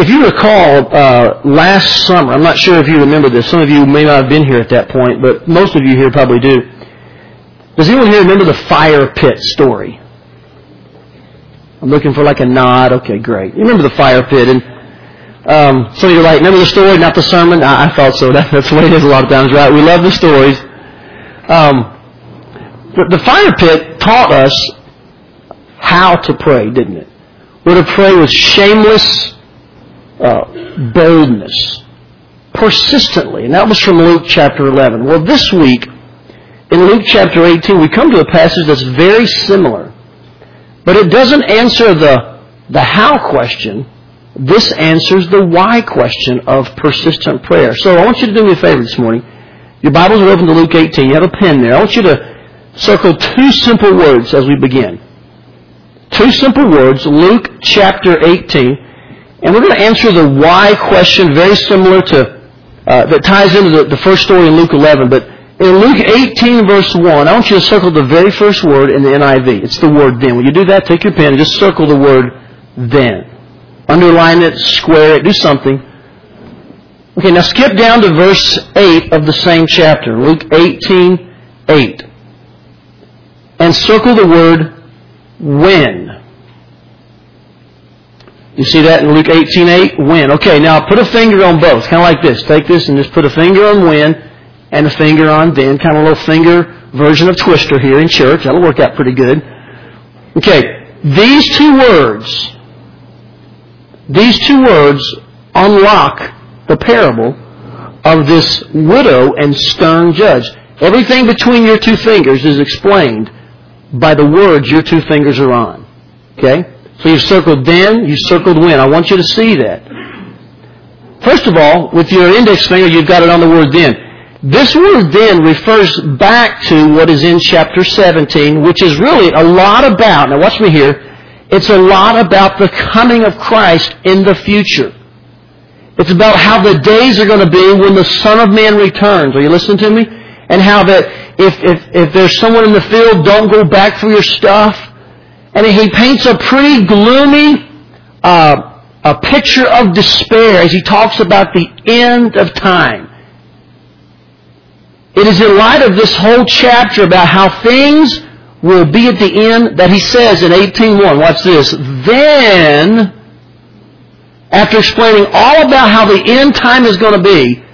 If you recall, uh, last summer, I'm not sure if you remember this. Some of you may not have been here at that point, but most of you here probably do. Does anyone here remember the fire pit story? I'm looking for like a nod. Okay, great. You remember the fire pit, and um, some of you are like, remember the story, not the sermon? I, I thought so. That, that's the way it is a lot of times, right? We love the stories. Um, the, the fire pit taught us how to pray, didn't it? We're to pray with shameless uh, boldness, persistently. And that was from Luke chapter 11. Well, this week, in Luke chapter 18, we come to a passage that's very similar. But it doesn't answer the, the how question. This answers the why question of persistent prayer. So I want you to do me a favor this morning. Your Bibles are open to Luke 18. You have a pen there. I want you to circle two simple words as we begin. Two simple words, Luke chapter 18. And we're going to answer the why question very similar to, uh, that ties into the, the first story in Luke 11. But in Luke 18 verse 1, I want you to circle the very first word in the NIV. It's the word then. When you do that, take your pen and just circle the word then. Underline it, square it, do something. Okay, now skip down to verse 8 of the same chapter. Luke 18, 8. And circle the word when. You see that in Luke 18, 8? When. Okay, now put a finger on both. Kind of like this. Take this and just put a finger on when and a finger on then, kind of a little finger version of Twister here in church. That'll work out pretty good. Okay, these two words, these two words unlock the parable of this widow and stern judge. Everything between your two fingers is explained by the words your two fingers are on. Okay? So you've circled then, you've circled when. I want you to see that. First of all, with your index finger, you've got it on the word then. This word then refers back to what is in chapter 17, which is really a lot about, now watch me here, it's a lot about the coming of Christ in the future. It's about how the days are going to be when the Son of Man returns. Are you listening to me? And how that if, if, if there's someone in the field, don't go back for your stuff. And he paints a pretty gloomy uh, a picture of despair as he talks about the end of time. It is in light of this whole chapter about how things will be at the end that he says in 18.1, watch this, then, after explaining all about how the end time is going to be,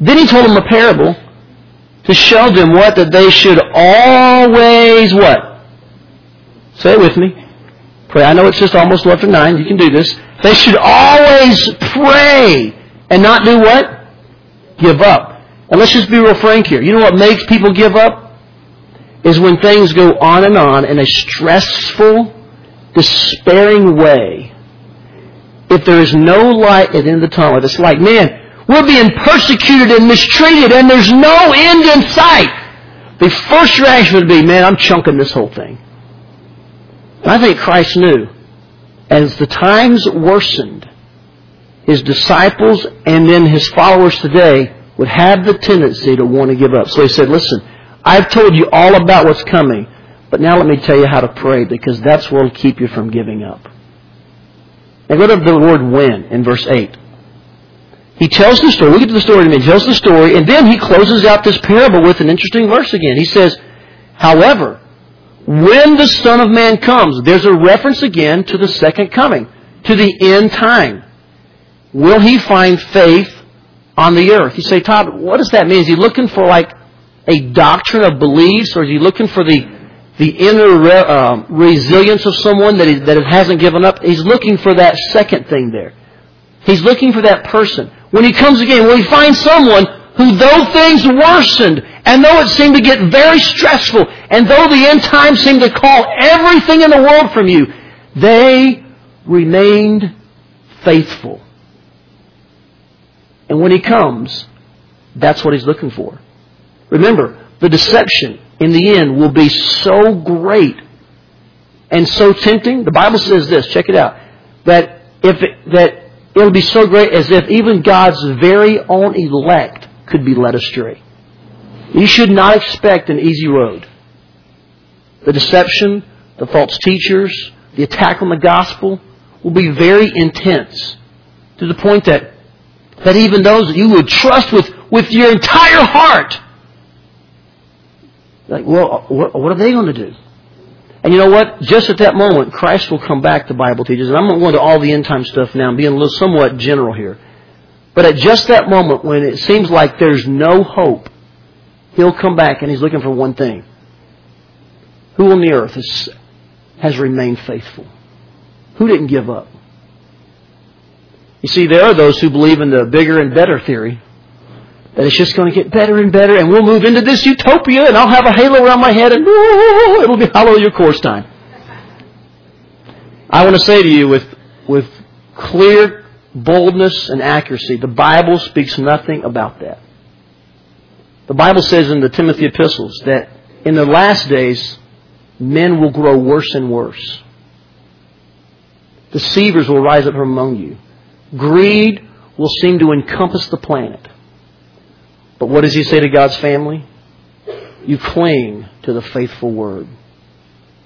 then he told them a parable to show them what? That they should always what? Say it with me. Pray. I know it's just almost after nine. You can do this. They should always pray and not do what? Give up. And let's just be real frank here. You know what makes people give up? Is when things go on and on in a stressful, despairing way. If there is no light at the end of the tunnel, it's like, man, we're being persecuted and mistreated and there's no end in sight. The first reaction would be, man, I'm chunking this whole thing. I think Christ knew, as the times worsened, his disciples and then his followers today would have the tendency to want to give up. So he said, listen, I've told you all about what's coming, but now let me tell you how to pray because that's what will keep you from giving up. Now go to the word when in verse 8. He tells the story. We get to the story. He tells the story, and then he closes out this parable with an interesting verse again. He says, however, when the Son of Man comes, there's a reference again to the second coming, to the end time. Will he find faith on the earth. You say, Todd, what does that mean? Is he looking for like a doctrine of beliefs, or is he looking for the the inner re, uh, resilience of someone that, he, that hasn't given up? He's looking for that second thing there. He's looking for that person. When he comes again, will he find someone who, though things worsened, and though it seemed to get very stressful, and though the end times seemed to call everything in the world from you, they remained faithful. And when he comes, that's what he's looking for. Remember, the deception in the end will be so great and so tempting. The Bible says this, check it out, that if it, that it'll be so great as if even God's very own elect could be led astray. You should not expect an easy road. The deception, the false teachers, the attack on the gospel will be very intense. To the point that, that even those that you would trust with, with your entire heart, like, well, what, what are they going to do? And you know what? Just at that moment, Christ will come back, the Bible teaches. And I'm going to go into all the end time stuff now. Being a little somewhat general here. But at just that moment when it seems like there's no hope, He'll come back and He's looking for one thing. Who on the earth is, has remained faithful? Who didn't give up? You see, there are those who believe in the bigger and better theory. That it's just going to get better and better and we'll move into this utopia and I'll have a halo around my head and it'll be hallelujah chorus time. I want to say to you with, with clear boldness and accuracy, the Bible speaks nothing about that. The Bible says in the Timothy epistles that in the last days, men will grow worse and worse. Deceivers will rise up from among you. Greed will seem to encompass the planet. But what does he say to God's family? You cling to the faithful word.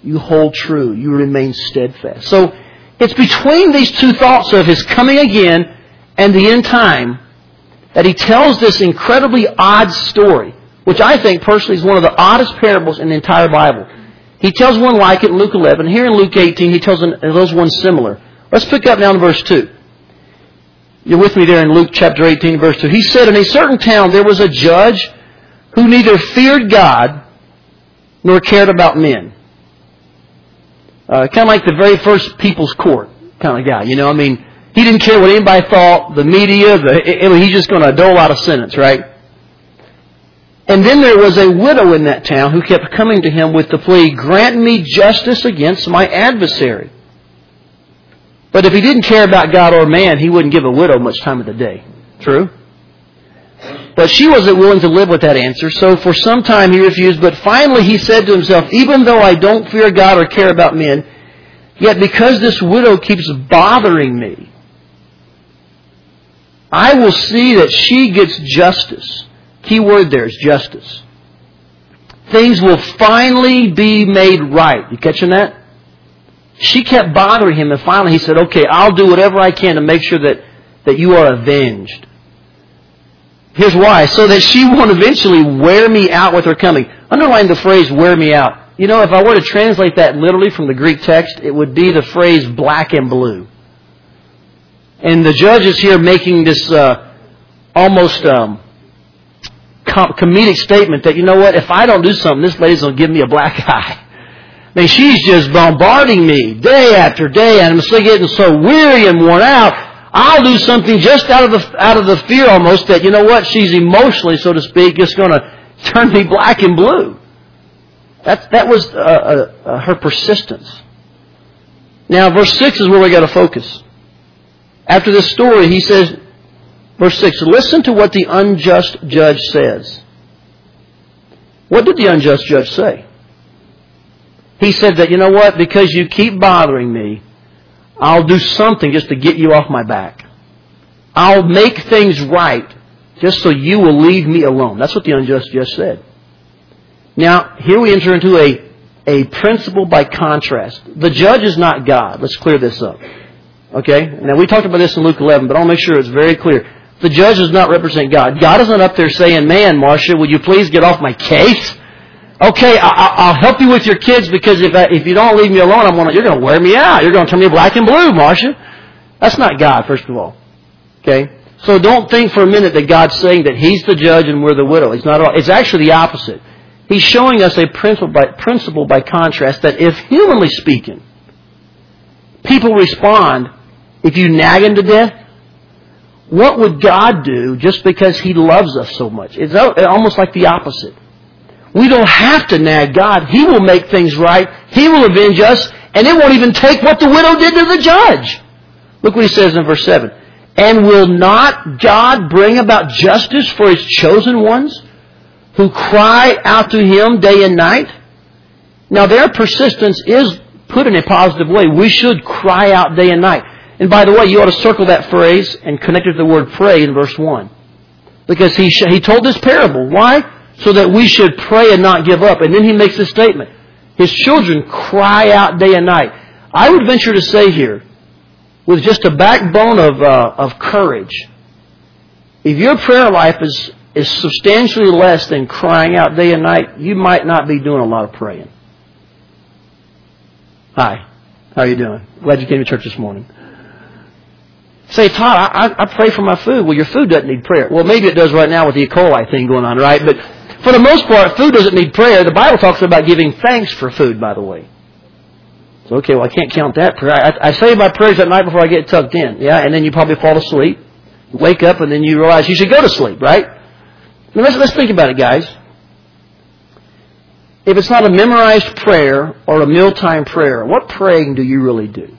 You hold true. You remain steadfast. So it's between these two thoughts of his coming again and the end time that he tells this incredibly odd story, which I think personally is one of the oddest parables in the entire Bible. He tells one like it in Luke 11. Here in Luke 18, he tells those one similar. Let's pick up now in verse 2. You're with me there in Luke chapter 18, verse 2. He said, In a certain town there was a judge who neither feared God nor cared about men. Uh, kind of like the very first people's court kind of guy, you know. I mean, he didn't care what anybody thought, the media, the, he's just going to dole out a sentence, right? And then there was a widow in that town who kept coming to him with the plea, Grant me justice against my adversary. But if he didn't care about God or man, he wouldn't give a widow much time of the day. True? But she wasn't willing to live with that answer, so for some time he refused. But finally he said to himself, Even though I don't fear God or care about men, yet because this widow keeps bothering me, I will see that she gets justice. Key word there is justice. Things will finally be made right. You catching that? She kept bothering him, and finally he said, Okay, I'll do whatever I can to make sure that, that you are avenged. Here's why. So that she won't eventually wear me out with her coming. Underline the phrase wear me out. You know, if I were to translate that literally from the Greek text, it would be the phrase black and blue. And the judge is here making this uh, almost um, com- comedic statement that, you know what, if I don't do something, this lady's going to give me a black eye. I mean, she's just bombarding me day after day, and I'm still getting so weary and worn out. I'll do something just out of the out of the fear almost that you know what she's emotionally, so to speak, just going to turn me black and blue. That that was uh, uh, uh, her persistence. Now, verse six is where we got to focus. After this story, he says, verse six: Listen to what the unjust judge says. What did the unjust judge say? He said that, you know what, because you keep bothering me, I'll do something just to get you off my back. I'll make things right just so you will leave me alone. That's what the unjust just said. Now, here we enter into a, a principle by contrast. The judge is not God. Let's clear this up. Okay? Now, we talked about this in Luke 11, but I'll make sure it's very clear. The judge does not represent God. God isn't up there saying, man, Marcia, would you please get off my case? Okay, I, will help you with your kids because if I, if you don't leave me alone, I'm gonna you're gonna wear me out. You're gonna turn me black and blue, Marcia. That's not God, first of all. Okay, so don't think for a minute that God's saying that He's the judge and we're the widow. It's not at all. It's actually the opposite. He's showing us a principle by, principle by contrast that if humanly speaking, people respond if you nag him to death, what would God do just because He loves us so much? It's almost like the opposite. We don't have to nag God. He will make things right. He will avenge us, and it won't even take what the widow did to the judge. Look what he says in verse 7. And will not God bring about justice for his chosen ones who cry out to him day and night? Now their persistence is put in a positive way. We should cry out day and night. And by the way, you ought to circle that phrase and connect it to the word pray in verse 1. Because he, he told this parable. Why? So that we should pray and not give up. And then he makes this statement. His children cry out day and night. I would venture to say here with just a backbone of, uh, of courage, if your prayer life is, is substantially less than crying out day and night, you might not be doing a lot of praying. Hi. How are you doing? Glad you came to church this morning. Say, Todd, I, I pray for my food. Well, your food doesn't need prayer. Well, maybe it does right now with the E. coli thing going on, right? But for the most part, food doesn't need prayer. The Bible talks about giving thanks for food, by the way. So, okay, well, I can't count that prayer. I, I say my prayers at night before I get tucked in, yeah, and then you probably fall asleep, you wake up, and then you realize you should go to sleep, right? Now, let's, let's think about it, guys. If it's not a memorized prayer or a mealtime prayer, what praying do you really do?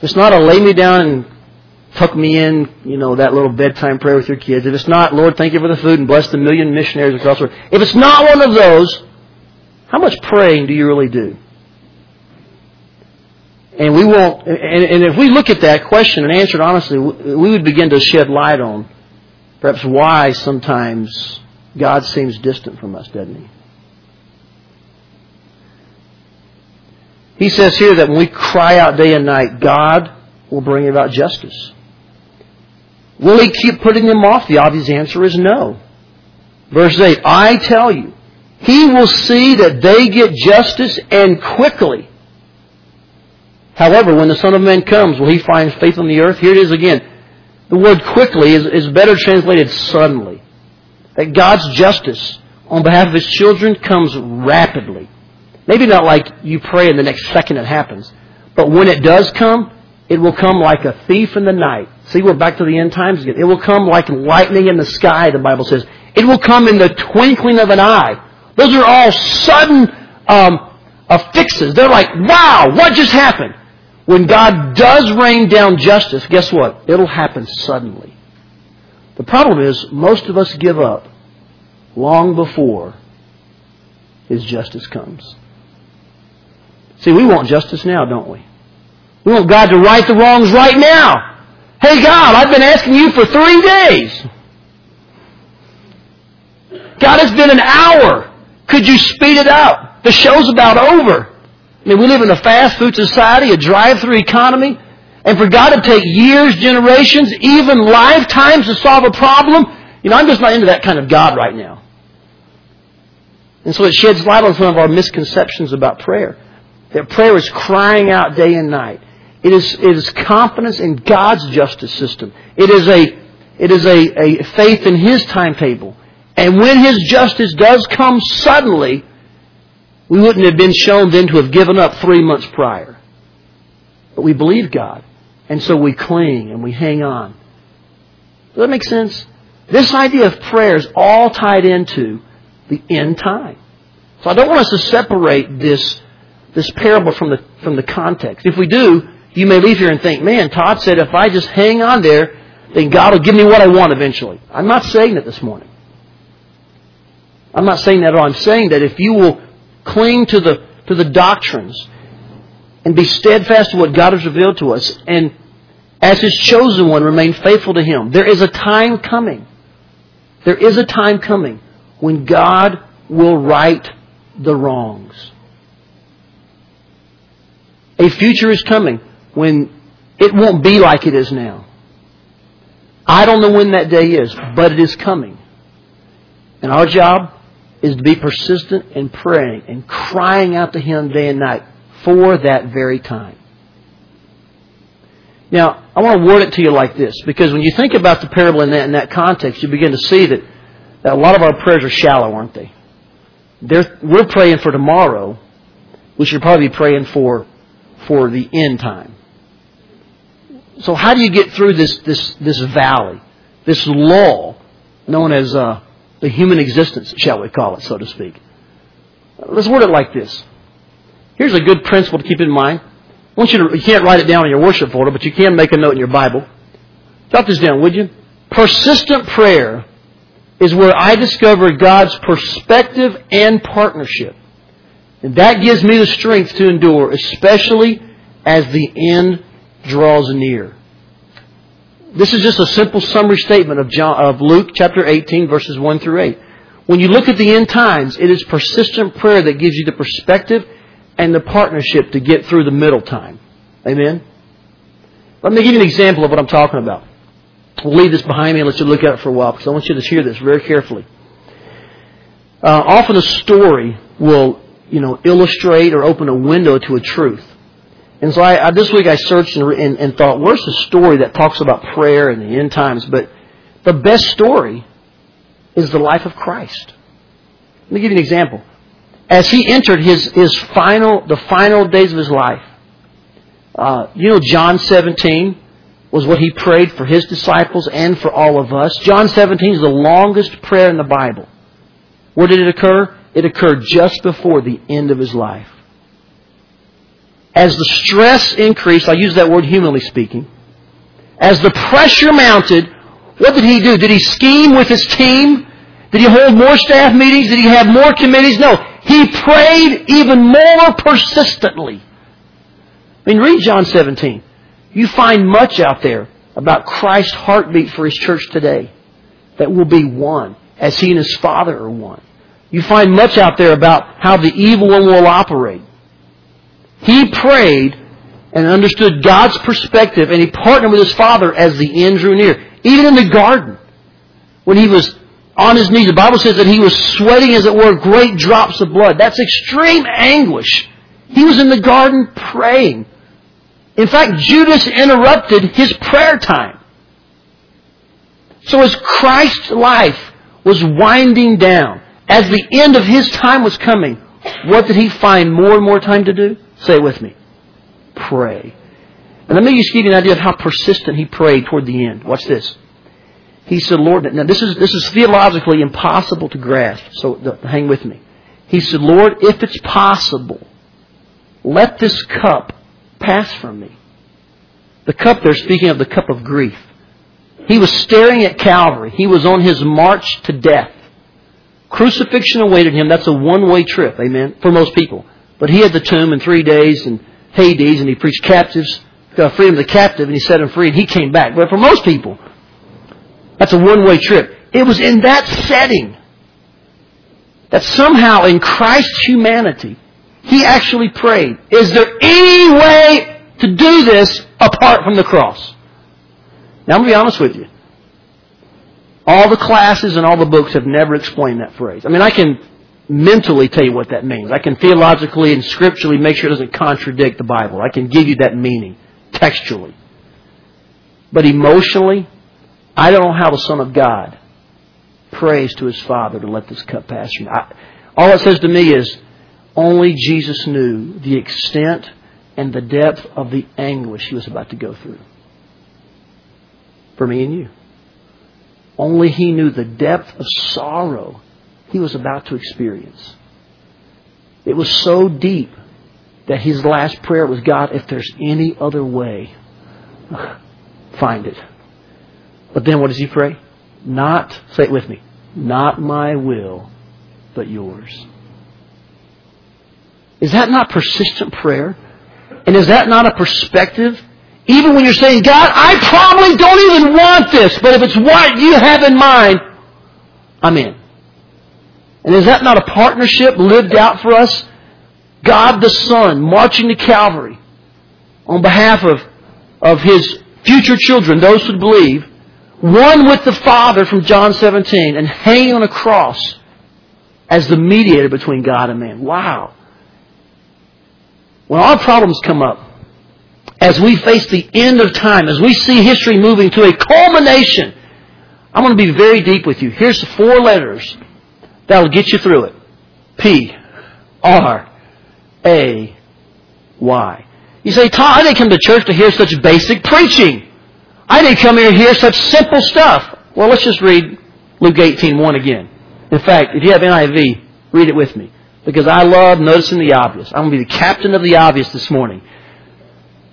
It's not a lay me down and tuck me in, you know, that little bedtime prayer with your kids. If it's not, Lord, thank you for the food and bless the million missionaries across the world. If it's not one of those, how much praying do you really do? And we won't, and, and if we look at that question and answer it honestly, we would begin to shed light on perhaps why sometimes God seems distant from us, doesn't he? He says here that when we cry out day and night, God will bring about justice. Will he keep putting them off? The obvious answer is no. Verse 8, I tell you, he will see that they get justice and quickly. However, when the Son of Man comes, will he find faith on the earth? Here it is again. The word quickly is, is better translated suddenly. That God's justice on behalf of His children comes rapidly. Maybe not like you pray and the next second it happens. But when it does come, it will come like a thief in the night. See, we're back to the end times again. It will come like lightning in the sky, the Bible says. It will come in the twinkling of an eye. Those are all sudden um, affixes. They're like, wow, what just happened? When God does rain down justice, guess what? It'll happen suddenly. The problem is, most of us give up long before His justice comes. See, we want justice now, don't we? We want God to right the wrongs right now. Hey God, I've been asking you for three days. God, it's been an hour. Could you speed it up? The show's about over. I mean, we live in a fast food society, a drive-through economy, and for God to take years, generations, even lifetimes to solve a problem, you know, I'm just not into that kind of God right now. And so it sheds light on some of our misconceptions about prayer. That prayer is crying out day and night. It is, it is confidence in God's justice system. It is a, it is a, a faith in His timetable. And when His justice does come suddenly, we wouldn't have been shown then to have given up three months prior. But we believe God. And so we cling and we hang on. Does that make sense? This idea of prayer is all tied into the end time. So I don't want us to separate this this parable from the, from the context. If we do, you may leave here and think, man, Todd said if I just hang on there, then God will give me what I want eventually. I'm not saying that this morning. I'm not saying that at all. I'm saying that if you will cling to the, to the doctrines and be steadfast to what God has revealed to us and as His chosen one remain faithful to Him, there is a time coming. There is a time coming when God will right the wrongs. A future is coming when it won't be like it is now. I don't know when that day is, but it is coming. And our job is to be persistent in praying and crying out to Him day and night for that very time. Now, I want to word it to you like this, because when you think about the parable in that, in that context, you begin to see that, that a lot of our prayers are shallow, aren't they? They're, we're praying for tomorrow. We should probably be praying for for the end time. So how do you get through this, this, this valley, this lull known as uh, the human existence, shall we call it, so to speak? Let's word it like this. Here's a good principle to keep in mind. I want you to, you can't write it down in your worship folder, but you can make a note in your Bible. Jot this down, would you? Persistent prayer is where I discover God's perspective and partnership. And that gives me the strength to endure, especially as the end draws near. This is just a simple summary statement of, John, of Luke chapter 18, verses 1 through 8. When you look at the end times, it is persistent prayer that gives you the perspective and the partnership to get through the middle time. Amen? Let me give you an example of what I'm talking about. We'll leave this behind me and let you look at it for a while because I want you to hear this very carefully. Uh, often a story will, you know, illustrate or open a window to a truth. And so I, I this week I searched and, and, and thought, where's the story that talks about prayer and the end times? But the best story is the life of Christ. Let me give you an example. As he entered his, his final, the final days of his life, uh, you know, John 17 was what he prayed for his disciples and for all of us. John 17 is the longest prayer in the Bible. Where did it occur? It occurred just before the end of his life. As the stress increased, I use that word humanly speaking, as the pressure mounted, what did he do? Did he scheme with his team? Did he hold more staff meetings? Did he have more committees? No. He prayed even more persistently. I mean, read John 17. You find much out there about Christ's heartbeat for His church today that will be one, as He and His Father are one. You find much out there about how the evil one will operate. He prayed and understood God's perspective, and he partnered with his Father as the end drew near. Even in the garden, when he was on his knees, the Bible says that he was sweating, as it were, great drops of blood. That's extreme anguish. He was in the garden praying. In fact, Judas interrupted his prayer time. So as Christ's life was winding down, as the end of his time was coming, what did he find more and more time to do? Say it with me. Pray. And let me just give you an idea of how persistent he prayed toward the end. Watch this. He said, Lord, now this is, this is theologically impossible to grasp, so hang with me. He said, Lord, if it's possible, let this cup pass from me. The cup there, speaking of the cup of grief. He was staring at Calvary. He was on his march to death. Crucifixion awaited him. That's a one-way trip, amen, for most people. But he had the tomb in three days and Hades, and he preached captives, got freedom of the captive, and he set him free, and he came back. But for most people, that's a one-way trip. It was in that setting that somehow in Christ's humanity, he actually prayed, is there any way to do this apart from the cross? Now I'm going to be honest with you. All the classes and all the books have never explained that phrase. I mean, I can mentally tell you what that means. I can theologically and scripturally make sure it doesn't contradict the Bible. I can give you that meaning textually. But emotionally, I don't know how the Son of God prays to his Father to let this cup pass from me. all it says to me is only Jesus knew the extent and the depth of the anguish he was about to go through. For me and you. Only he knew the depth of sorrow he was about to experience. It was so deep that his last prayer was God, if there's any other way, find it. But then what does he pray? Not, say it with me, not my will, but yours. Is that not persistent prayer? And is that not a perspective even when you're saying, God, I probably don't even want this, but if it's what you have in mind, I'm in. And is that not a partnership lived out for us? God the Son marching to Calvary on behalf of, of His future children, those who believe, one with the Father from John 17 and hanging on a cross as the mediator between God and man. Wow. When our problems come up, as we face the end of time, as we see history moving to a culmination, I'm going to be very deep with you. Here's the four letters that'll get you through it. P R A Y. You say, Tom, I didn't come to church to hear such basic preaching. I didn't come here to hear such simple stuff. Well, let's just read Luke 18, 1 again. In fact, if you have NIV, read it with me. Because I love noticing the obvious. I'm going to be the captain of the obvious this morning.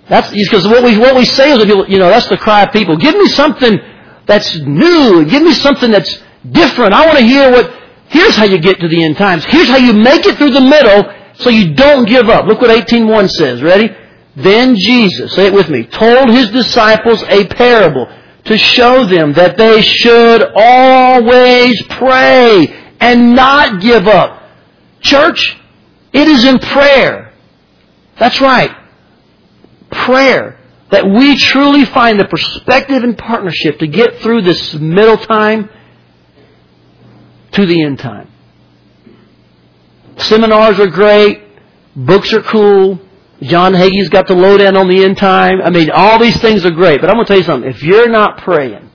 That's because what we what we say is, you know, that's the cry of people. Give me something that's new. Give me something that's different. I want to hear what. Here's how you get to the end times. Here's how you make it through the middle, so you don't give up. Look what 18:1 says. Ready? Then Jesus, say it with me, told his disciples a parable to show them that they should always pray and not give up. Church, it is in prayer That's right. Prayer. That we truly find the perspective and partnership to get through this middle time to the end time. Seminars are great. Books are cool. John Hagee's got the lowdown on the end time. I mean, all these things are great. But I'm going to tell you something. If you're not praying,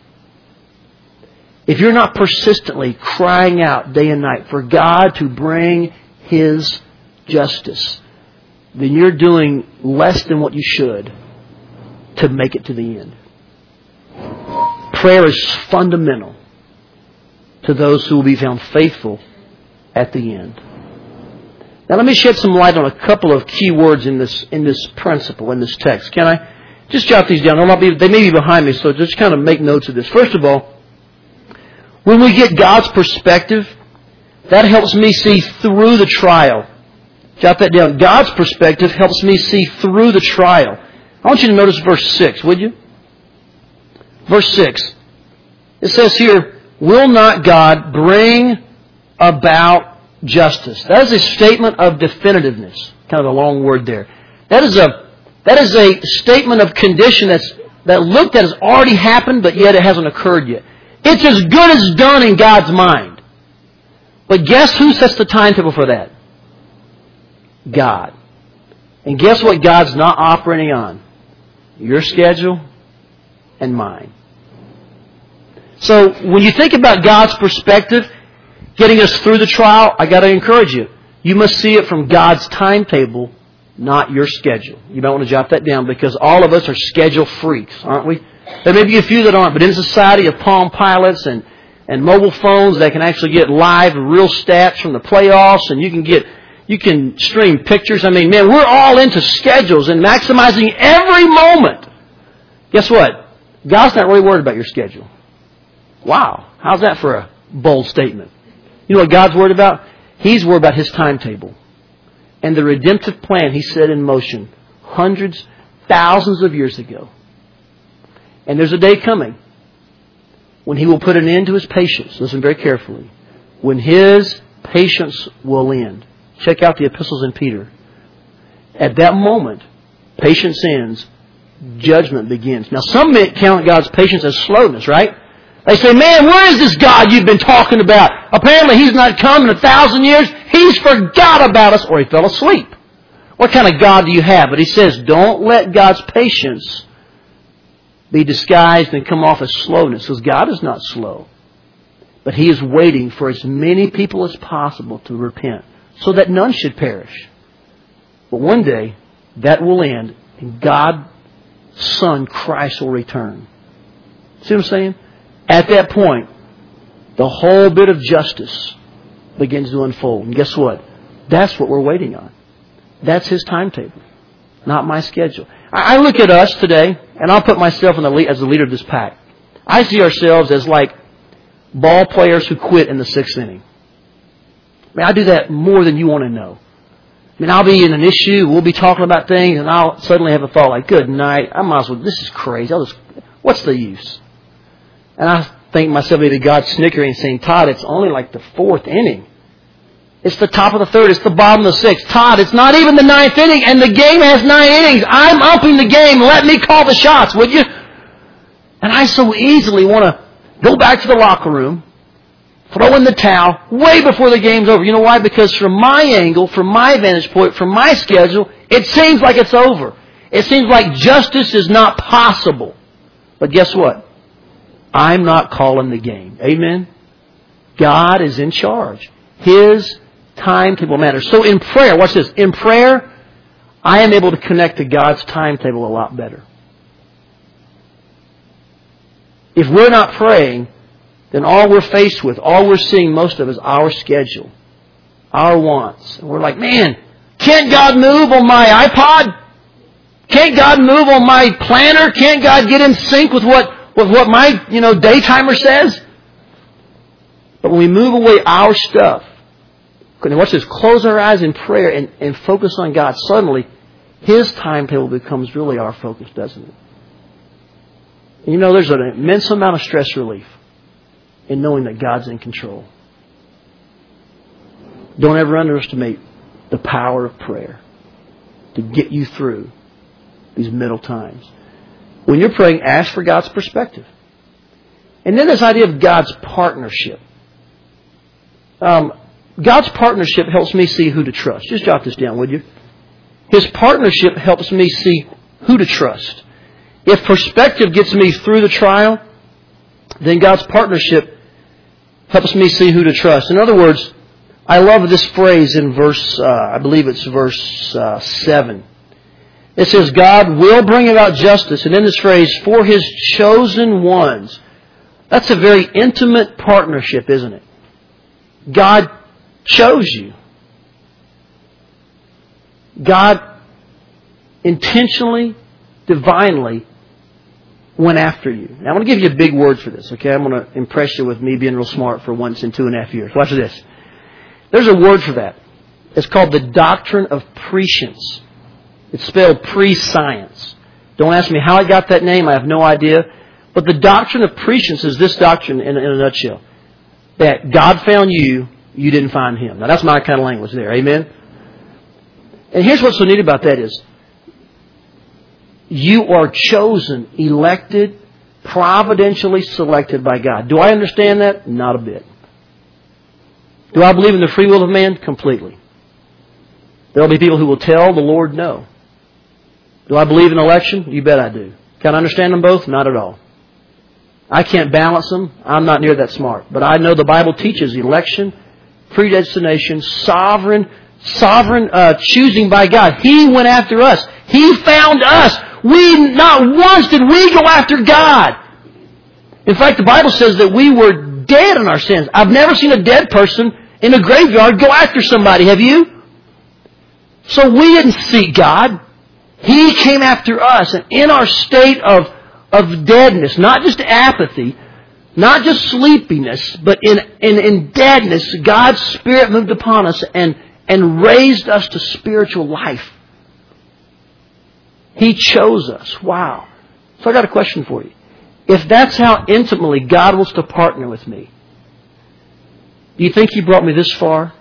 if you're not persistently crying out day and night for God to bring His justice, then you're doing less than what you should to make it to the end. Prayer is fundamental to those who will be found faithful at the end. Now let me shed some light on a couple of key words in this in this principle in this text. Can I just jot these down? Be, they may be behind me, so just kind of make notes of this. First of all, when we get God's perspective, that helps me see through the trial. Jot that down. God's perspective helps me see through the trial. I want you to notice verse 6, would you? Verse 6. It says here, Will not God bring about justice? That is a statement of definitiveness. Kind of a long word there. That is a, that is a statement of condition that's, that looked at has already happened, but yet it hasn't occurred yet. It's as good as done in God's mind. But guess who sets the timetable for that? God. And guess what God's not operating on? Your schedule and mine. So when you think about God's perspective, getting us through the trial, I gotta encourage you. You must see it from God's timetable, not your schedule. You might want to jot that down because all of us are schedule freaks, aren't we? There may be a few that aren't, but in a society of Palm Pilots and, and mobile phones that can actually get live real stats from the playoffs and you can get you can stream pictures. I mean, man, we're all into schedules and maximizing every moment. Guess what? God's not really worried about your schedule. Wow. How's that for a bold statement? You know what God's worried about? He's worried about His timetable. And the redemptive plan He set in motion hundreds, thousands of years ago. And there's a day coming when He will put an end to His patience. Listen very carefully. When His patience will end. Check out the epistles in Peter. At that moment, patience ends, judgment begins. Now, some count God's patience as slowness, right? They say, man, where is this God you've been talking about? Apparently he's not come in a thousand years. He's forgot about us or he fell asleep. What kind of God do you have? But he says, don't let God's patience be disguised and come off as slowness because God is not slow. But he is waiting for as many people as possible to repent so that none should perish. But one day, that will end, and God's Son, Christ, will return. See what I'm saying? At that point, the whole bit of justice begins to unfold. And guess what? That's what we're waiting on. That's His timetable, not my schedule. I look at us today, and I'll put myself the lead, as the leader of this pack. I see ourselves as like ball players who quit in the sixth inning. I mean, I do that more than you want to know. I mean, I'll be in an issue, we'll be talking about things, and I'll suddenly have a thought like, good night, I might as well, this is crazy. I'll just, what's the use? And I think myself either God snickering saying, Todd, it's only like the fourth inning. It's the top of the third. It's the bottom of the sixth. Todd, it's not even the ninth inning, and the game has nine innings. I'm upping the game. Let me call the shots, would you? And I so easily want to go back to the locker room throw in the towel way before the game's over. You know why? Because from my angle, from my vantage point, from my schedule, it seems like it's over. It seems like justice is not possible. But guess what? I'm not calling the game. Amen? God is in charge. His timetable matters. So in prayer, watch this. In prayer, I am able to connect to God's timetable a lot better. If we're not praying, then all we're faced with, all we're seeing most of is our schedule, our wants. And we're like, man, can't God move on my iPod? Can't God move on my planner? Can't God get in sync with what, with what my, you know, day timer says? But when we move away our stuff, and watch this, close our eyes in prayer and, and focus on God, suddenly His timetable becomes really our focus, doesn't it? And you know, there's an immense amount of stress relief in knowing that God's in control. Don't ever underestimate the power of prayer. to get you through these middle times. When you're praying, ask for God's perspective. And then this idea of God's partnership. Um, God's partnership helps me see who to trust. Just jot this down, would you? His partnership helps me see who to trust. If perspective gets me through the trial, then God's partnership helps me see who to trust. In other words, I love this phrase in verse, uh, I believe it's verse uh, 7. It says, God will bring about justice. And in this phrase, for his chosen ones. That's a very intimate partnership, isn't it? God chose you. God intentionally, divinely went after you. Now, I'm going to give you a big word for this, okay? I'm going to impress you with me being real smart for once in two and a half years. Watch this. There's a word for that. It's called the doctrine of prescience. It's spelled pre-science. Don't ask me how I got that name. I have no idea. But the doctrine of prescience is this doctrine in, in a nutshell. That God found you, you didn't find Him. Now that's my kind of language there. Amen? And here's what's so neat about that is, you are chosen, elected, providentially selected by God. Do I understand that? Not a bit. Do I believe in the free will of man? Completely. There will be people who will tell the Lord no. Do I believe in election? You bet I do. Can I understand them both? Not at all. I can't balance them. I'm not near that smart. But I know the Bible teaches election, predestination, sovereign, sovereign uh, choosing by God. He went after us. He found us. We not once did we go after God. In fact, the Bible says that we were dead in our sins. I've never seen a dead person in a graveyard go after somebody. Have you? So we didn't seek God. He came after us. And in our state of, of deadness, not just apathy, not just sleepiness, but in, in, in deadness, God's Spirit moved upon us and, and raised us to spiritual life. He chose us. Wow. So I got a question for you. If that's how intimately God wants to partner with me, do you think He brought me this far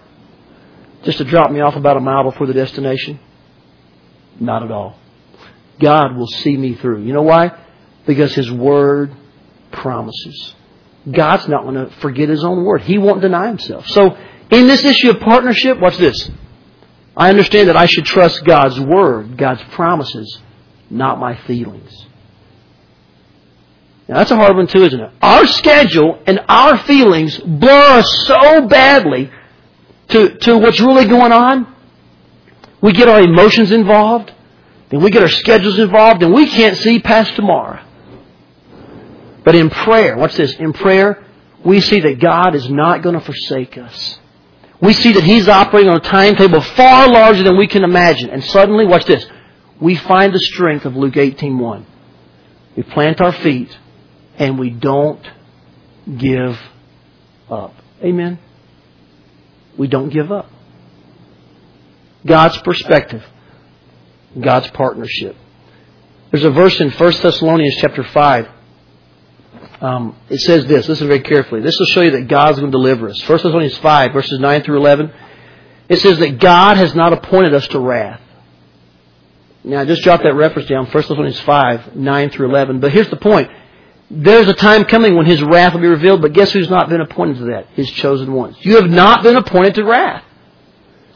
just to drop me off about a mile before the destination? Not at all. God will see me through. You know why? Because His Word promises. God's not going to forget His own Word. He won't deny Himself. So, in this issue of partnership, watch this. I understand that I should trust God's Word, God's promises, not my feelings. Now, that's a hard one too, isn't it? Our schedule and our feelings blur us so badly to, to what's really going on. We get our emotions involved, then we get our schedules involved, and we can't see past tomorrow. But in prayer, what's this? In prayer, we see that God is not going to forsake us. We see that He's operating on a timetable far larger than we can imagine. And suddenly, watch this. We find the strength of Luke 18.1. We plant our feet and we don't give up. Amen? We don't give up. God's perspective. God's partnership. There's a verse in 1 Thessalonians chapter 5. Um, it says this. Listen very carefully. This will show you that God's going to deliver us. 1 Thessalonians 5, verses 9 through 11. It says that God has not appointed us to wrath. Now, just jot that reference down. 1 Thessalonians 5, 9 through 11. But here's the point. There's a time coming when His wrath will be revealed, but guess who's not been appointed to that? His chosen ones. You have not been appointed to wrath.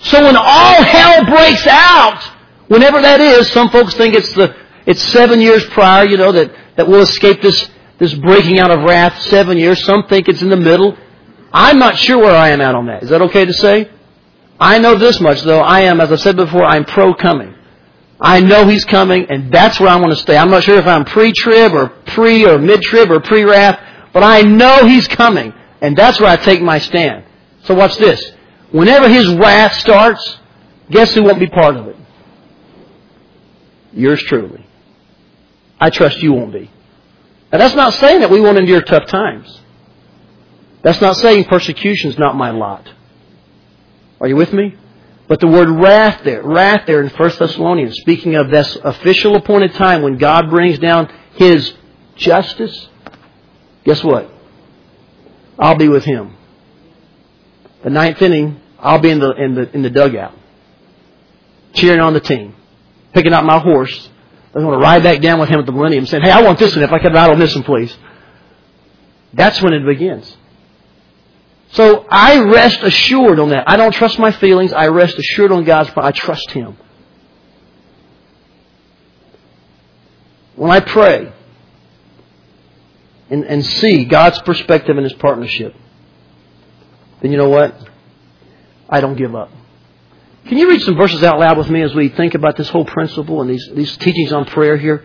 So when all hell breaks out, whenever that is, some folks think it's the, it's seven years prior, you know, that, that we'll escape this, this breaking out of wrath seven years. Some think it's in the middle. I'm not sure where I am at on that. Is that okay to say? I know this much though. I am, as I said before, I'm pro coming. I know He's coming, and that's where I want to stay. I'm not sure if I'm pre-trib or pre or mid-trib or pre-wrath, but I know He's coming, and that's where I take my stand. So watch this. Whenever His wrath starts, guess who won't be part of it? Yours truly. I trust you won't be. Now that's not saying that we won't endure tough times. That's not saying persecution is not my lot. Are you with me? But the word wrath there, wrath there in 1 Thessalonians, speaking of this official appointed time when God brings down His justice, guess what? I'll be with Him. The ninth inning, I'll be in the, in the, in the dugout, cheering on the team. picking out my horse. I want to ride back down with him at the millennium saying, hey, I want this one if I could ride on this one, please. That's when it begins. So I rest assured on that. I don't trust my feelings. I rest assured on God's. I trust Him. When I pray and, and see God's perspective and His partnership, then you know what? I don't give up. Can you read some verses out loud with me as we think about this whole principle and these, these teachings on prayer here?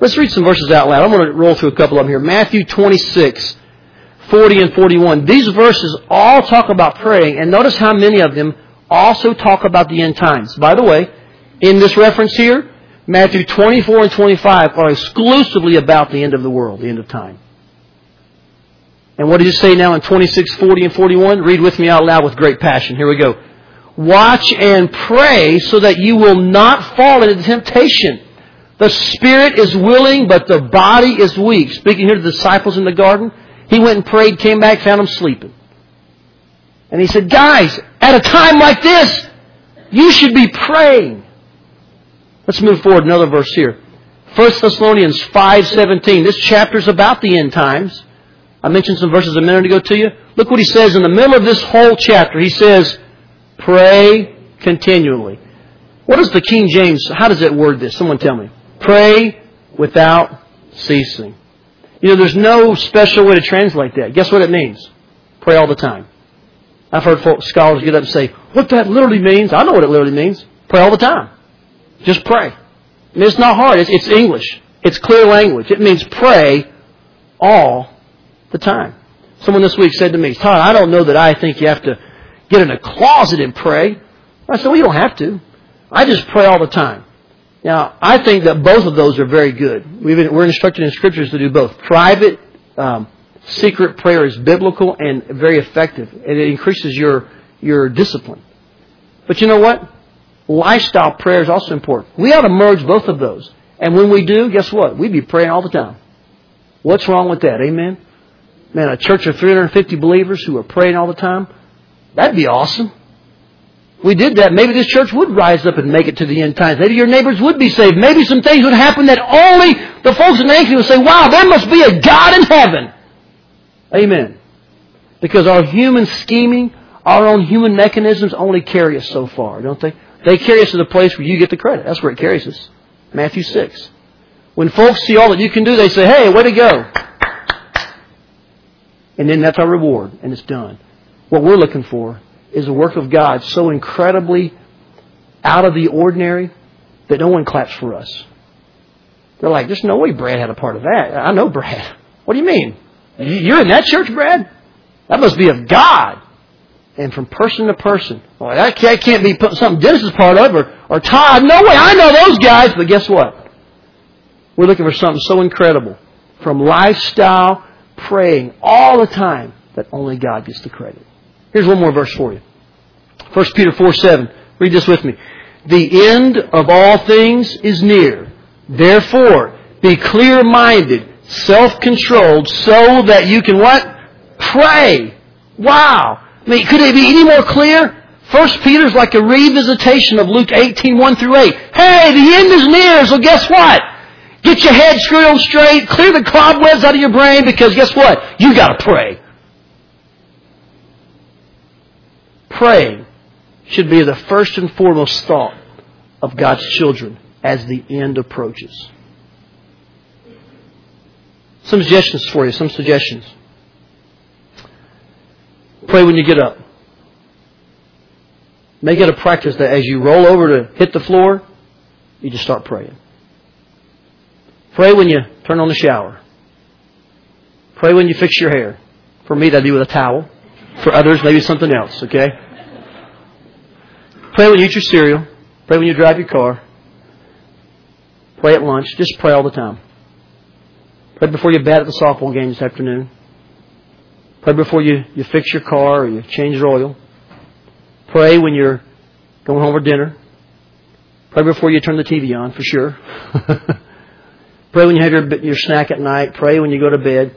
Let's read some verses out loud. I'm going to roll through a couple of them here. Matthew 26, 40 and 41. These verses all talk about praying, and notice how many of them also talk about the end times. By the way, in this reference here, Matthew 24 and 25 are exclusively about the end of the world, the end of time. And what does he say now in 26, 40, and 41? Read with me out loud with great passion. Here we go. Watch and pray so that you will not fall into temptation. The spirit is willing, but the body is weak. Speaking here to the disciples in the garden, he went and prayed, came back, found them sleeping. And he said, guys, at a time like this, you should be praying. Let's move forward another verse here. 1 Thessalonians 5.17. This chapter is about the end times. I mentioned some verses a minute ago to you. Look what he says in the middle of this whole chapter. He says, pray continually. What does the King James, how does it word this? Someone tell me. Pray without ceasing. You know, there's no special way to translate that. Guess what it means? Pray all the time. I've heard folks, scholars get up and say, what that literally means, I know what it literally means. Pray all the time. Just pray. I mean, it's not hard. It's, it's English. It's clear language. It means pray all the time. Someone this week said to me, Todd, I don't know that I think you have to get in a closet and pray. I said, well, you don't have to. I just pray all the time. Now, I think that both of those are very good. we are instructed in scriptures to do both. Private, um, secret prayer is biblical and very effective, and it increases your your discipline. But you know what? Lifestyle prayer is also important. We ought to merge both of those. And when we do, guess what? We'd be praying all the time. What's wrong with that? Amen. Man, a church of 350 believers who are praying all the time, that'd be awesome we did that, maybe this church would rise up and make it to the end times. Maybe your neighbors would be saved. Maybe some things would happen that only the folks in Ankeny would say, wow, there must be a God in heaven. Amen. Because our human scheming, our own human mechanisms only carry us so far, don't they? They carry us to the place where you get the credit. That's where it carries us. Matthew 6. When folks see all that you can do, they say, hey, way to go. And then that's our reward, and it's done. What we're looking for is a work of God so incredibly out of the ordinary that no one claps for us. They're like, there's no way Brad had a part of that. I know Brad. What do you mean? You're in that church, Brad? That must be of God. And from person to person, well, that can't be something Dennis is part of, or, or Todd. No way, I know those guys. But guess what? We're looking for something so incredible. From lifestyle praying all the time that only God gets the credit. Here's one more verse for you. 1 Peter 4 7. Read this with me. The end of all things is near. Therefore, be clear minded, self controlled, so that you can what? Pray. Wow. I mean, could it be any more clear? First Peter's like a revisitation of Luke 18, 1 through 8. Hey, the end is near, so guess what? Get your head screwed on straight, clear the cobwebs out of your brain, because guess what? You gotta pray. praying should be the first and foremost thought of God's children as the end approaches. Some suggestions for you, some suggestions. Pray when you get up. Make it a practice that as you roll over to hit the floor, you just start praying. Pray when you turn on the shower. Pray when you fix your hair. For me, that'd be with a towel. For others, maybe something else, okay? Pray when you eat your cereal. Pray when you drive your car. Pray at lunch. Just pray all the time. Pray before you bat at the softball game this afternoon. Pray before you, you fix your car or you change your oil. Pray when you're going home for dinner. Pray before you turn the TV on, for sure. pray when you have your, your snack at night. Pray when you go to bed.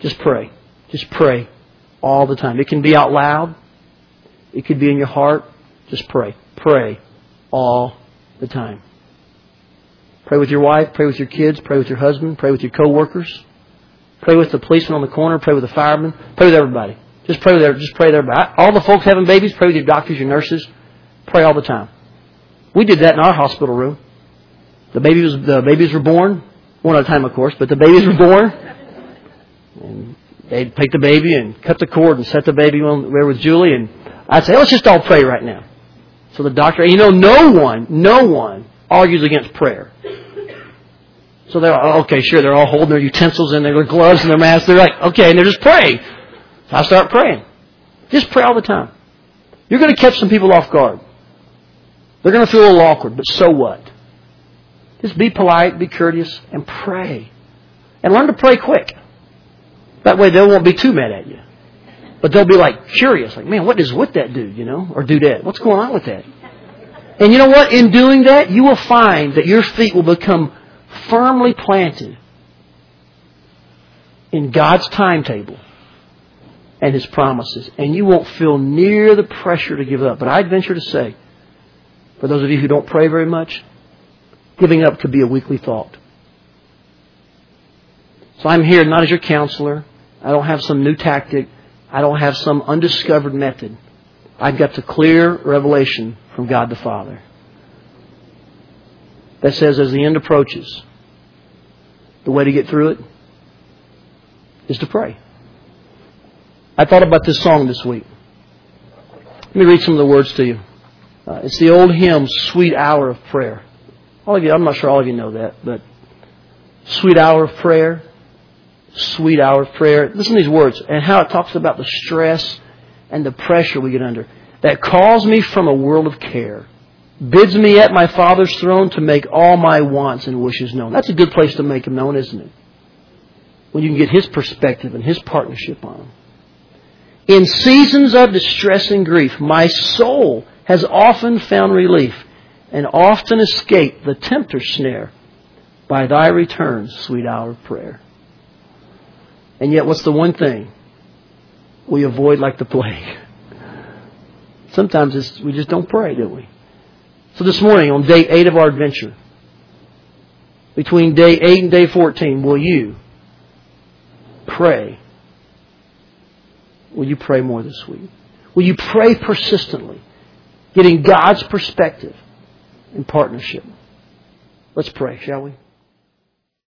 Just pray. Just pray all the time. It can be out loud. It could be in your heart. Just pray. Pray all the time. Pray with your wife, pray with your kids, pray with your husband, pray with your coworkers. Pray with the policeman on the corner, pray with the fireman, pray with everybody. Just pray with everybody. Just pray with everybody. All the folks having babies, pray with your doctors, your nurses. Pray all the time. We did that in our hospital room. The babies, the babies were born, one at a time, of course, but the babies were born. And they'd take the baby and cut the cord and set the baby on there with Julie, and I'd say, let's just all pray right now. So the doctor, you know, no one, no one argues against prayer. So they're all, okay, sure, they're all holding their utensils and their gloves and their masks. They're like, okay, and they're just praying. So I start praying. Just pray all the time. You're going to catch some people off guard. They're going to feel a little awkward, but so what? Just be polite, be courteous, and pray. And learn to pray quick. That way they won't be too mad at you. But they'll be like curious, like, man, what is with that dude, you know? Or do that. What's going on with that? And you know what? In doing that, you will find that your feet will become firmly planted in God's timetable and His promises. And you won't feel near the pressure to give up. But I'd venture to say, for those of you who don't pray very much, giving up could be a weekly thought. So I'm here not as your counselor. I don't have some new tactic. I don't have some undiscovered method. I've got the clear revelation from God the Father that says as the end approaches, the way to get through it is to pray. I thought about this song this week. Let me read some of the words to you. Uh, it's the old hymn, Sweet Hour of Prayer. All of you, I'm not sure all of you know that, but Sweet Hour of Prayer, Sweet Hour of Prayer. Listen to these words and how it talks about the stress and the pressure we get under. That calls me from a world of care bids me at my Father's throne to make all my wants and wishes known. That's a good place to make them known, isn't it? When you can get His perspective and His partnership on them. In seasons of distress and grief, my soul has often found relief and often escape the tempter's snare by thy return, sweet hour of prayer. And yet, what's the one thing we avoid like the plague? Sometimes we just don't pray, do we? So this morning, on day 8 of our adventure, between day 8 and day 14, will you pray? Will you pray more this week? Will you pray persistently, getting God's perspective in partnership? Let's pray, shall we?